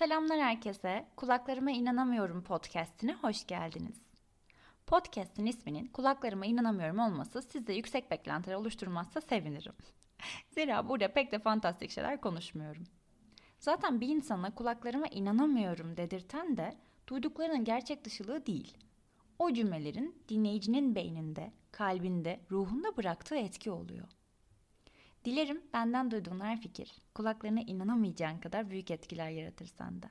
Selamlar herkese. Kulaklarıma inanamıyorum podcast'ine hoş geldiniz. Podcast'in isminin kulaklarıma inanamıyorum olması sizde yüksek beklentiler oluşturmazsa sevinirim. Zira burada pek de fantastik şeyler konuşmuyorum. Zaten bir insana kulaklarıma inanamıyorum dedirten de duyduklarının gerçek dışılığı değil. O cümlelerin dinleyicinin beyninde, kalbinde, ruhunda bıraktığı etki oluyor. Dilerim benden duyduğun her fikir kulaklarına inanamayacağın kadar büyük etkiler yaratır sende.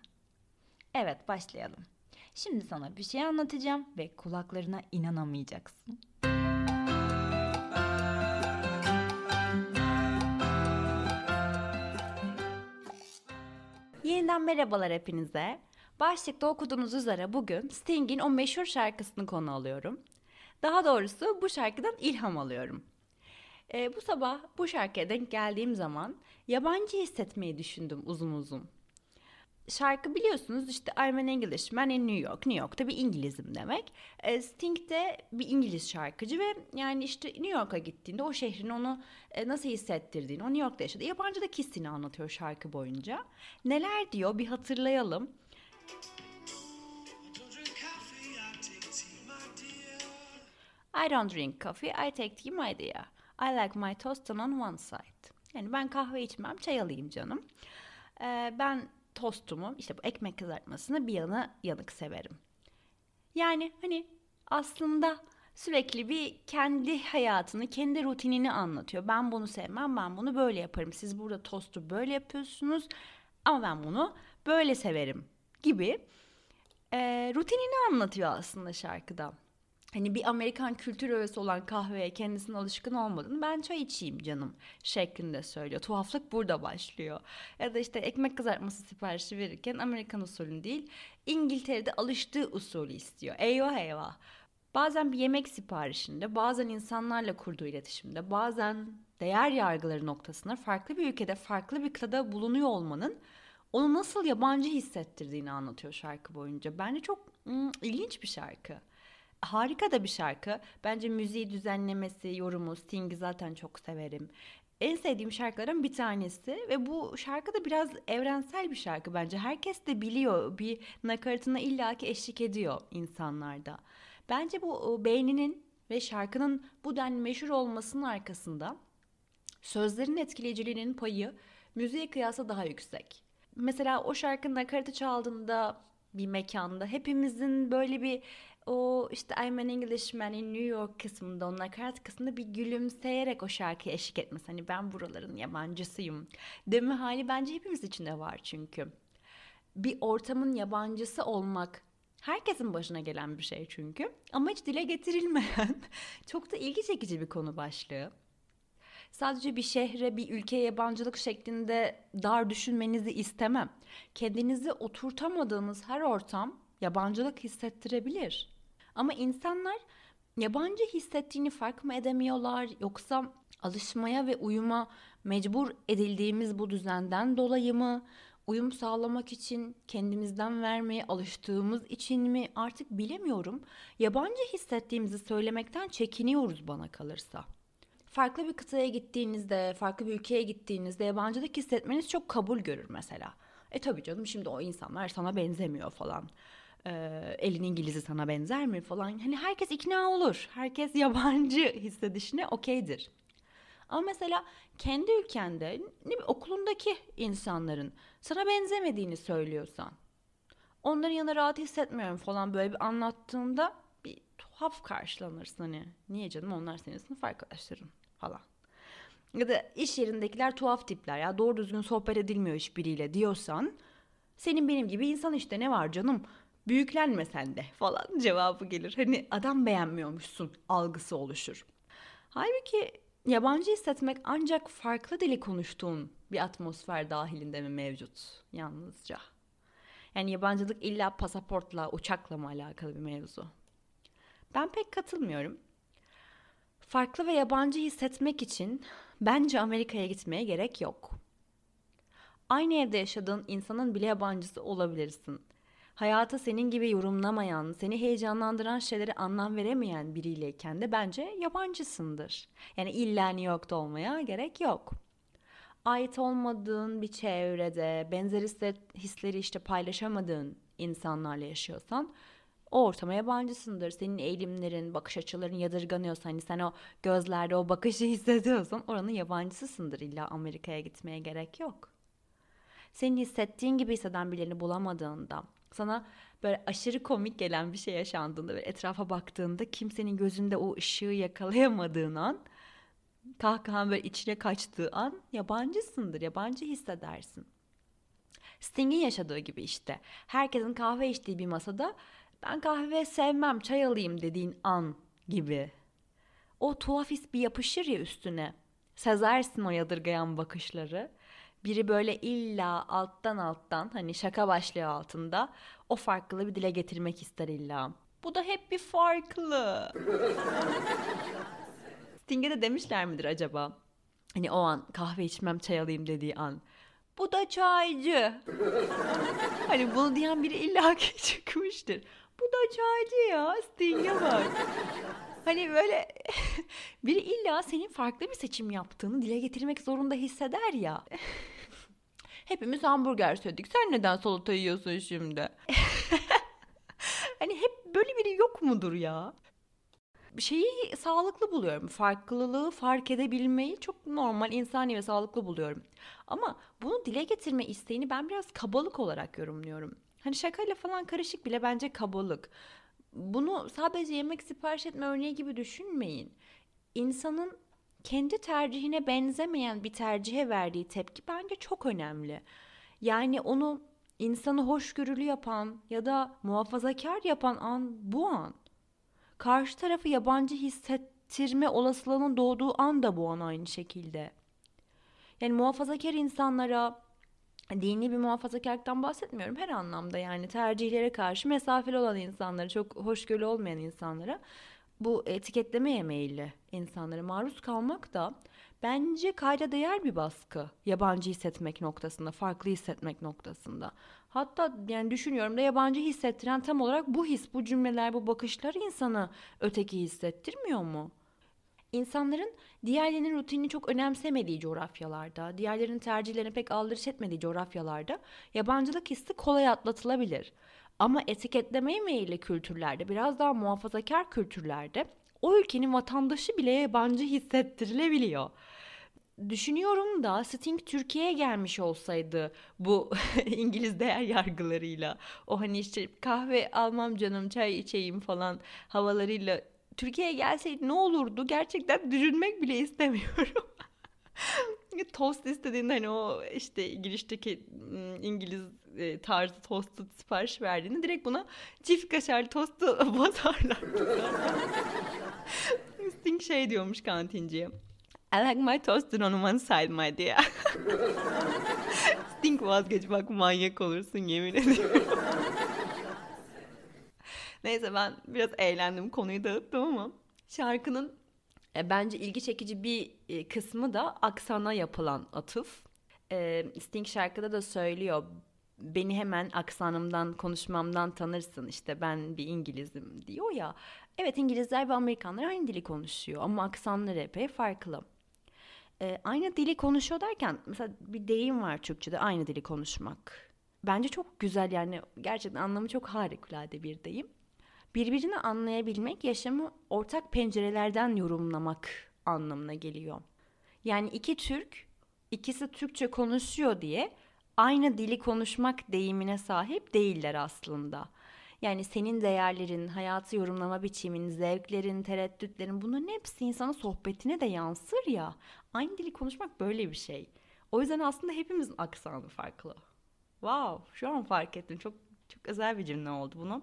Evet başlayalım. Şimdi sana bir şey anlatacağım ve kulaklarına inanamayacaksın. Yeniden merhabalar hepinize. Başlıkta okuduğunuz üzere bugün Sting'in o meşhur şarkısını konu alıyorum. Daha doğrusu bu şarkıdan ilham alıyorum. E, bu sabah bu şarkıya denk geldiğim zaman yabancı hissetmeyi düşündüm uzun uzun. Şarkı biliyorsunuz işte I'm an Englishman in New York. New York'ta bir İngilizim demek. E, Sting de bir İngiliz şarkıcı ve yani işte New York'a gittiğinde o şehrin onu e, nasıl hissettirdiğini, o New York'ta yaşadığı yabancıdaki hissini anlatıyor şarkı boyunca. Neler diyor bir hatırlayalım. I don't drink coffee, I take tea my dear. I like my toast on one side. Yani ben kahve içmem, çay alayım canım. Ee, ben tostumu, işte bu ekmek kızartmasını bir yana yanık severim. Yani hani aslında sürekli bir kendi hayatını, kendi rutinini anlatıyor. Ben bunu sevmem, ben bunu böyle yaparım. Siz burada tostu böyle yapıyorsunuz ama ben bunu böyle severim gibi e, rutinini anlatıyor aslında şarkıda hani bir Amerikan kültür öğesi olan kahveye kendisinin alışkın olmadığını ben çay içeyim canım şeklinde söylüyor. Tuhaflık burada başlıyor. Ya da işte ekmek kızartması siparişi verirken Amerikan usulü değil İngiltere'de alıştığı usulü istiyor. Eyvah eyvah. Bazen bir yemek siparişinde, bazen insanlarla kurduğu iletişimde, bazen değer yargıları noktasında farklı bir ülkede, farklı bir kıtada bulunuyor olmanın onu nasıl yabancı hissettirdiğini anlatıyor şarkı boyunca. Bence çok ım, ilginç bir şarkı harika da bir şarkı. Bence müziği düzenlemesi, yorumu, Sting'i zaten çok severim. En sevdiğim şarkıların bir tanesi ve bu şarkı da biraz evrensel bir şarkı bence. Herkes de biliyor bir nakaratına illaki eşlik ediyor insanlarda. Bence bu beyninin ve şarkının bu denli meşhur olmasının arkasında sözlerin etkileyiciliğinin payı müziğe kıyasla daha yüksek. Mesela o şarkının nakaratı çaldığında bir mekanda hepimizin böyle bir o işte I'm an Englishman New York kısmında onun nakarat kısmında bir gülümseyerek o şarkıya eşlik etmesi. Hani ben buraların yabancısıyım deme hali bence hepimiz için de var çünkü. Bir ortamın yabancısı olmak herkesin başına gelen bir şey çünkü. Ama hiç dile getirilmeyen çok da ilgi çekici bir konu başlığı. Sadece bir şehre, bir ülkeye yabancılık şeklinde dar düşünmenizi istemem. Kendinizi oturtamadığınız her ortam yabancılık hissettirebilir. Ama insanlar yabancı hissettiğini fark mı edemiyorlar yoksa alışmaya ve uyuma mecbur edildiğimiz bu düzenden dolayı mı? Uyum sağlamak için kendimizden vermeye alıştığımız için mi artık bilemiyorum. Yabancı hissettiğimizi söylemekten çekiniyoruz bana kalırsa. Farklı bir kıtaya gittiğinizde, farklı bir ülkeye gittiğinizde yabancılık hissetmeniz çok kabul görür mesela. E tabii canım şimdi o insanlar sana benzemiyor falan e, elin İngiliz'i sana benzer mi falan. Hani herkes ikna olur. Herkes yabancı hissedişine okeydir. Ama mesela kendi ülkende ne okulundaki insanların sana benzemediğini söylüyorsan onların yanında rahat hissetmiyorum falan böyle bir anlattığında bir tuhaf karşılanırsın hani. Niye canım onlar senin sınıf arkadaşların falan. Ya da iş yerindekiler tuhaf tipler ya doğru düzgün sohbet edilmiyor hiçbiriyle diyorsan senin benim gibi insan işte ne var canım büyüklenme sen de falan cevabı gelir. Hani adam beğenmiyormuşsun algısı oluşur. Halbuki yabancı hissetmek ancak farklı dili konuştuğun bir atmosfer dahilinde mi mevcut yalnızca? Yani yabancılık illa pasaportla, uçakla mı alakalı bir mevzu? Ben pek katılmıyorum. Farklı ve yabancı hissetmek için bence Amerika'ya gitmeye gerek yok. Aynı evde yaşadığın insanın bile yabancısı olabilirsin hayata senin gibi yorumlamayan, seni heyecanlandıran şeylere anlam veremeyen biriyleyken de bence yabancısındır. Yani illa New York'ta olmaya gerek yok. ait olmadığın bir çevrede, benzer hisleri işte paylaşamadığın insanlarla yaşıyorsan o ortama yabancısındır. Senin eğilimlerin, bakış açıların yadırganıyorsa hani sen o gözlerde o bakışı hissediyorsan oranın yabancısısındır. İlla Amerika'ya gitmeye gerek yok. Senin hissettiğin gibi hisseden birilerini bulamadığında, sana böyle aşırı komik gelen bir şey yaşandığında ve etrafa baktığında kimsenin gözünde o ışığı yakalayamadığın an, kahkahan böyle içine kaçtığı an yabancısındır, yabancı hissedersin. Sting'in yaşadığı gibi işte. Herkesin kahve içtiği bir masada ben kahve sevmem çay alayım dediğin an gibi. O tuhaf his bir yapışır ya üstüne. Sezersin o yadırgayan bakışları. Biri böyle illa alttan alttan hani şaka başlıyor altında o farklılığı bir dile getirmek ister illa. Bu da hep bir farklı. Sting'e de demişler midir acaba? Hani o an kahve içmem çay alayım dediği an. Bu da çaycı. hani bunu diyen biri illaki çıkmıştır. Bu da çaycı ya. Sting'e bak. Hani böyle biri illa senin farklı bir seçim yaptığını dile getirmek zorunda hisseder ya. Hepimiz hamburger söyledik. Sen neden salata yiyorsun şimdi? hani hep böyle biri yok mudur ya? şeyi sağlıklı buluyorum. Farklılığı fark edebilmeyi çok normal, insani ve sağlıklı buluyorum. Ama bunu dile getirme isteğini ben biraz kabalık olarak yorumluyorum. Hani şakayla falan karışık bile bence kabalık. Bunu sadece yemek sipariş etme örneği gibi düşünmeyin. İnsanın kendi tercihine benzemeyen bir tercihe verdiği tepki bence çok önemli. Yani onu insanı hoşgörülü yapan ya da muhafazakar yapan an bu an. Karşı tarafı yabancı hissettirme olasılığının doğduğu an da bu an aynı şekilde. Yani muhafazakar insanlara dini bir muhafazakarlıktan bahsetmiyorum her anlamda yani tercihlere karşı mesafeli olan insanlara çok hoşgörülü olmayan insanlara bu etiketlemeye meyilli insanlara maruz kalmak da bence kayda değer bir baskı. Yabancı hissetmek noktasında, farklı hissetmek noktasında. Hatta yani düşünüyorum da yabancı hissettiren tam olarak bu his, bu cümleler, bu bakışlar insanı öteki hissettirmiyor mu? İnsanların diğerlerinin rutinini çok önemsemediği coğrafyalarda, diğerlerinin tercihlerini pek aldırış etmediği coğrafyalarda yabancılık hissi kolay atlatılabilir. Ama etiketlemeye meyilli kültürlerde, biraz daha muhafazakar kültürlerde o ülkenin vatandaşı bile yabancı hissettirilebiliyor. Düşünüyorum da Sting Türkiye'ye gelmiş olsaydı bu İngiliz değer yargılarıyla o hani işte kahve almam canım çay içeyim falan havalarıyla Türkiye'ye gelseydi ne olurdu gerçekten düşünmek bile istemiyorum. tost istediğinde hani o işte girişteki İngiliz e, tarzı tostu sipariş verdiğinde direkt buna çift kaşarlı tostu basarlar. Sting şey diyormuş kantinciye. I like my toasted on one side my dear. Sting vazgeç bak manyak olursun yemin ediyorum. Neyse ben biraz eğlendim konuyu dağıttım ama şarkının e, bence ilgi çekici bir e, kısmı da aksana yapılan atıf. E, Sting şarkıda da söylüyor beni hemen aksanımdan konuşmamdan tanırsın işte ben bir İngilizim diyor ya. Evet İngilizler ve Amerikanlar aynı dili konuşuyor ama aksanları epey farklı. Ee, aynı dili konuşuyor derken mesela bir deyim var Türkçe'de aynı dili konuşmak. Bence çok güzel yani gerçekten anlamı çok harikulade bir deyim. Birbirini anlayabilmek yaşamı ortak pencerelerden yorumlamak anlamına geliyor. Yani iki Türk ikisi Türkçe konuşuyor diye aynı dili konuşmak deyimine sahip değiller aslında. Yani senin değerlerin, hayatı yorumlama biçimin, zevklerin, tereddütlerin bunların hepsi insanın sohbetine de yansır ya. Aynı dili konuşmak böyle bir şey. O yüzden aslında hepimizin aksanı farklı. Wow, şu an fark ettim. Çok çok özel bir cümle oldu bunu.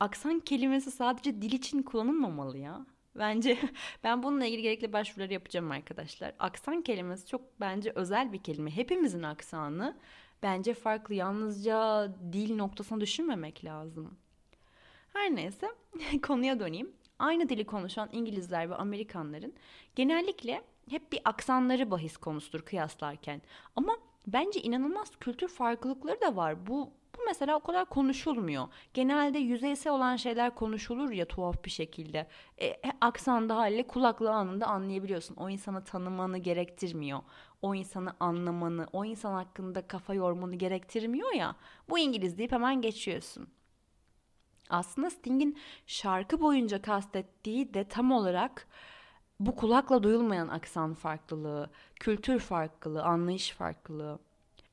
Aksan kelimesi sadece dil için kullanılmamalı ya. Bence ben bununla ilgili gerekli başvuruları yapacağım arkadaşlar. Aksan kelimesi çok bence özel bir kelime. Hepimizin aksanı bence farklı. Yalnızca dil noktasına düşünmemek lazım. Her neyse konuya döneyim. Aynı dili konuşan İngilizler ve Amerikanların genellikle hep bir aksanları bahis konusudur kıyaslarken. Ama bence inanılmaz kültür farklılıkları da var. Bu bu mesela o kadar konuşulmuyor. Genelde yüzeysel olan şeyler konuşulur ya tuhaf bir şekilde. E, e, aksan da haliyle kulaklığı anında anlayabiliyorsun. O insanı tanımanı gerektirmiyor. o insanı anlamanı, o insan hakkında kafa yormanı gerektirmiyor ya. Bu İngiliz deyip hemen geçiyorsun. Aslında Sting'in şarkı boyunca kastettiği de tam olarak bu kulakla duyulmayan aksan farklılığı, kültür farklılığı, anlayış farklılığı.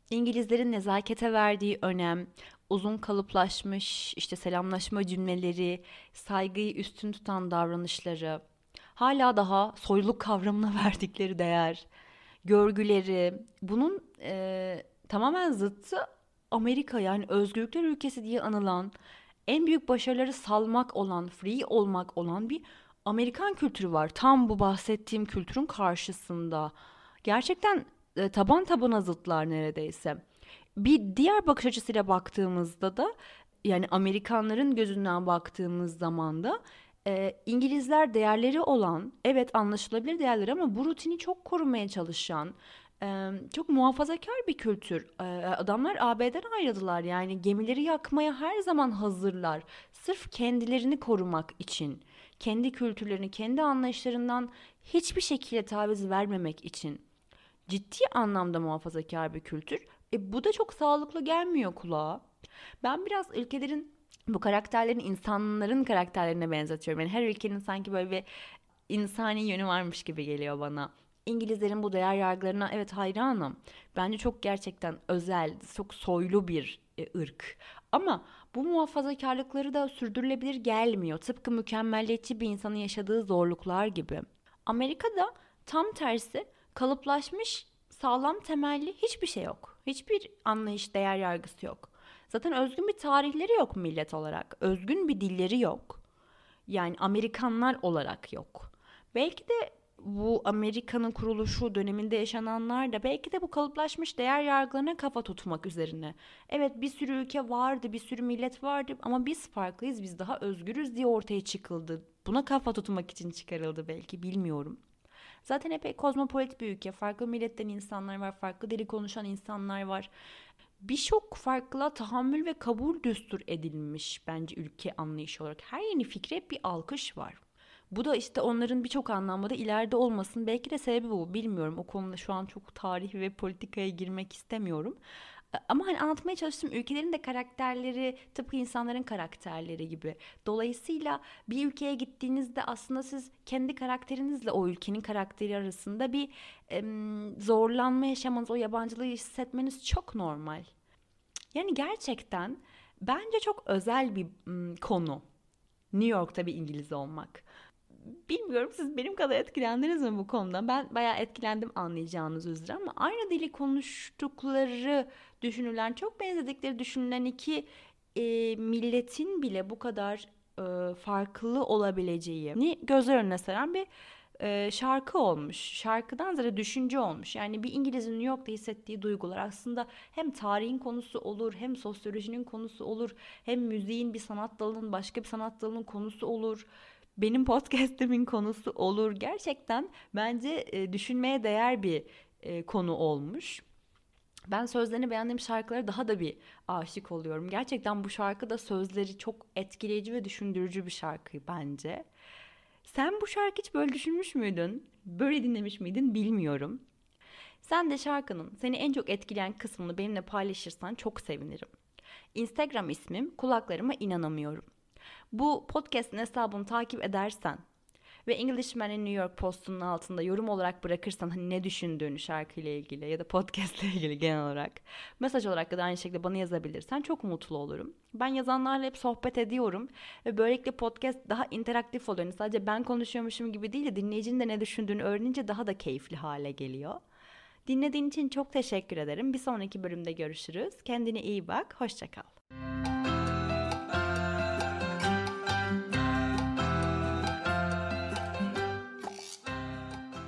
İngilizlerin nezakete verdiği önem, uzun kalıplaşmış işte selamlaşma cümleleri, saygıyı üstün tutan davranışları, hala daha soyluluk kavramına verdikleri değer, görgüleri, bunun e, tamamen zıttı Amerika yani özgürlükler ülkesi diye anılan, en büyük başarıları salmak olan, free olmak olan bir Amerikan kültürü var. Tam bu bahsettiğim kültürün karşısında. Gerçekten e, taban tabana zıtlar neredeyse. Bir diğer bakış açısıyla baktığımızda da yani Amerikanların gözünden baktığımız zaman da e, İngilizler değerleri olan evet anlaşılabilir değerler ama bu rutini çok korumaya çalışan e, çok muhafazakar bir kültür. E, adamlar AB'den ayrıldılar yani gemileri yakmaya her zaman hazırlar. Sırf kendilerini korumak için, kendi kültürlerini, kendi anlayışlarından hiçbir şekilde taviz vermemek için ciddi anlamda muhafazakar bir kültür. E, bu da çok sağlıklı gelmiyor kulağa. Ben biraz ülkelerin bu karakterlerin insanların karakterlerine benzetiyorum. Yani her ülkenin sanki böyle bir insani yönü varmış gibi geliyor bana. İngilizlerin bu değer yargılarına evet hayranım. Bence çok gerçekten özel, çok soylu bir e, ırk. Ama bu muhafazakarlıkları da sürdürülebilir gelmiyor. Tıpkı mükemmelliyetçi bir insanın yaşadığı zorluklar gibi. Amerika'da tam tersi kalıplaşmış sağlam temelli hiçbir şey yok. Hiçbir anlayış, değer yargısı yok. Zaten özgün bir tarihleri yok millet olarak. Özgün bir dilleri yok. Yani Amerikanlar olarak yok. Belki de bu Amerika'nın kuruluşu döneminde yaşananlar da belki de bu kalıplaşmış değer yargılarına kafa tutmak üzerine. Evet bir sürü ülke vardı, bir sürü millet vardı ama biz farklıyız, biz daha özgürüz diye ortaya çıkıldı. Buna kafa tutmak için çıkarıldı belki bilmiyorum. Zaten epey kozmopolit bir ülke. Farklı milletten insanlar var, farklı dili konuşan insanlar var. Birçok farklı tahammül ve kabul düstur edilmiş bence ülke anlayışı olarak. Her yeni fikre bir alkış var. Bu da işte onların birçok anlamda ileride olmasın. Belki de sebebi bu. Bilmiyorum. O konuda şu an çok tarih ve politikaya girmek istemiyorum. Ama hani anlatmaya çalıştığım ülkelerin de karakterleri tıpkı insanların karakterleri gibi. Dolayısıyla bir ülkeye gittiğinizde aslında siz kendi karakterinizle o ülkenin karakteri arasında bir e, zorlanma yaşamanız, o yabancılığı hissetmeniz çok normal. Yani gerçekten bence çok özel bir konu. New York'ta bir İngiliz olmak bilmiyorum siz benim kadar etkilendiniz mi bu konuda? Ben bayağı etkilendim anlayacağınız üzere ama aynı dili konuştukları düşünülen, çok benzedikleri düşünülen iki e, milletin bile bu kadar e, farklı olabileceği göz önüne seren bir e, şarkı olmuş. Şarkıdan ziyade düşünce olmuş. Yani bir İngiliz'in New York'ta hissettiği duygular aslında hem tarihin konusu olur, hem sosyolojinin konusu olur, hem müziğin bir sanat dalının başka bir sanat dalının konusu olur benim podcastimin konusu olur. Gerçekten bence e, düşünmeye değer bir e, konu olmuş. Ben sözlerini beğendiğim şarkılara daha da bir aşık oluyorum. Gerçekten bu şarkı da sözleri çok etkileyici ve düşündürücü bir şarkı bence. Sen bu şarkı hiç böyle düşünmüş müydün? Böyle dinlemiş miydin bilmiyorum. Sen de şarkının seni en çok etkileyen kısmını benimle paylaşırsan çok sevinirim. Instagram ismim kulaklarıma inanamıyorum. Bu podcast'in hesabını takip edersen ve Englishman'in New York Post'unun altında yorum olarak bırakırsan hani ne düşündüğünü şarkıyla ilgili ya da podcast ile ilgili genel olarak mesaj olarak da aynı şekilde bana yazabilirsen çok mutlu olurum. Ben yazanlarla hep sohbet ediyorum ve böylelikle podcast daha interaktif oluyor. Yani sadece ben konuşuyormuşum gibi değil de dinleyicinin de ne düşündüğünü öğrenince daha da keyifli hale geliyor. Dinlediğin için çok teşekkür ederim. Bir sonraki bölümde görüşürüz. Kendine iyi bak. Hoşçakal.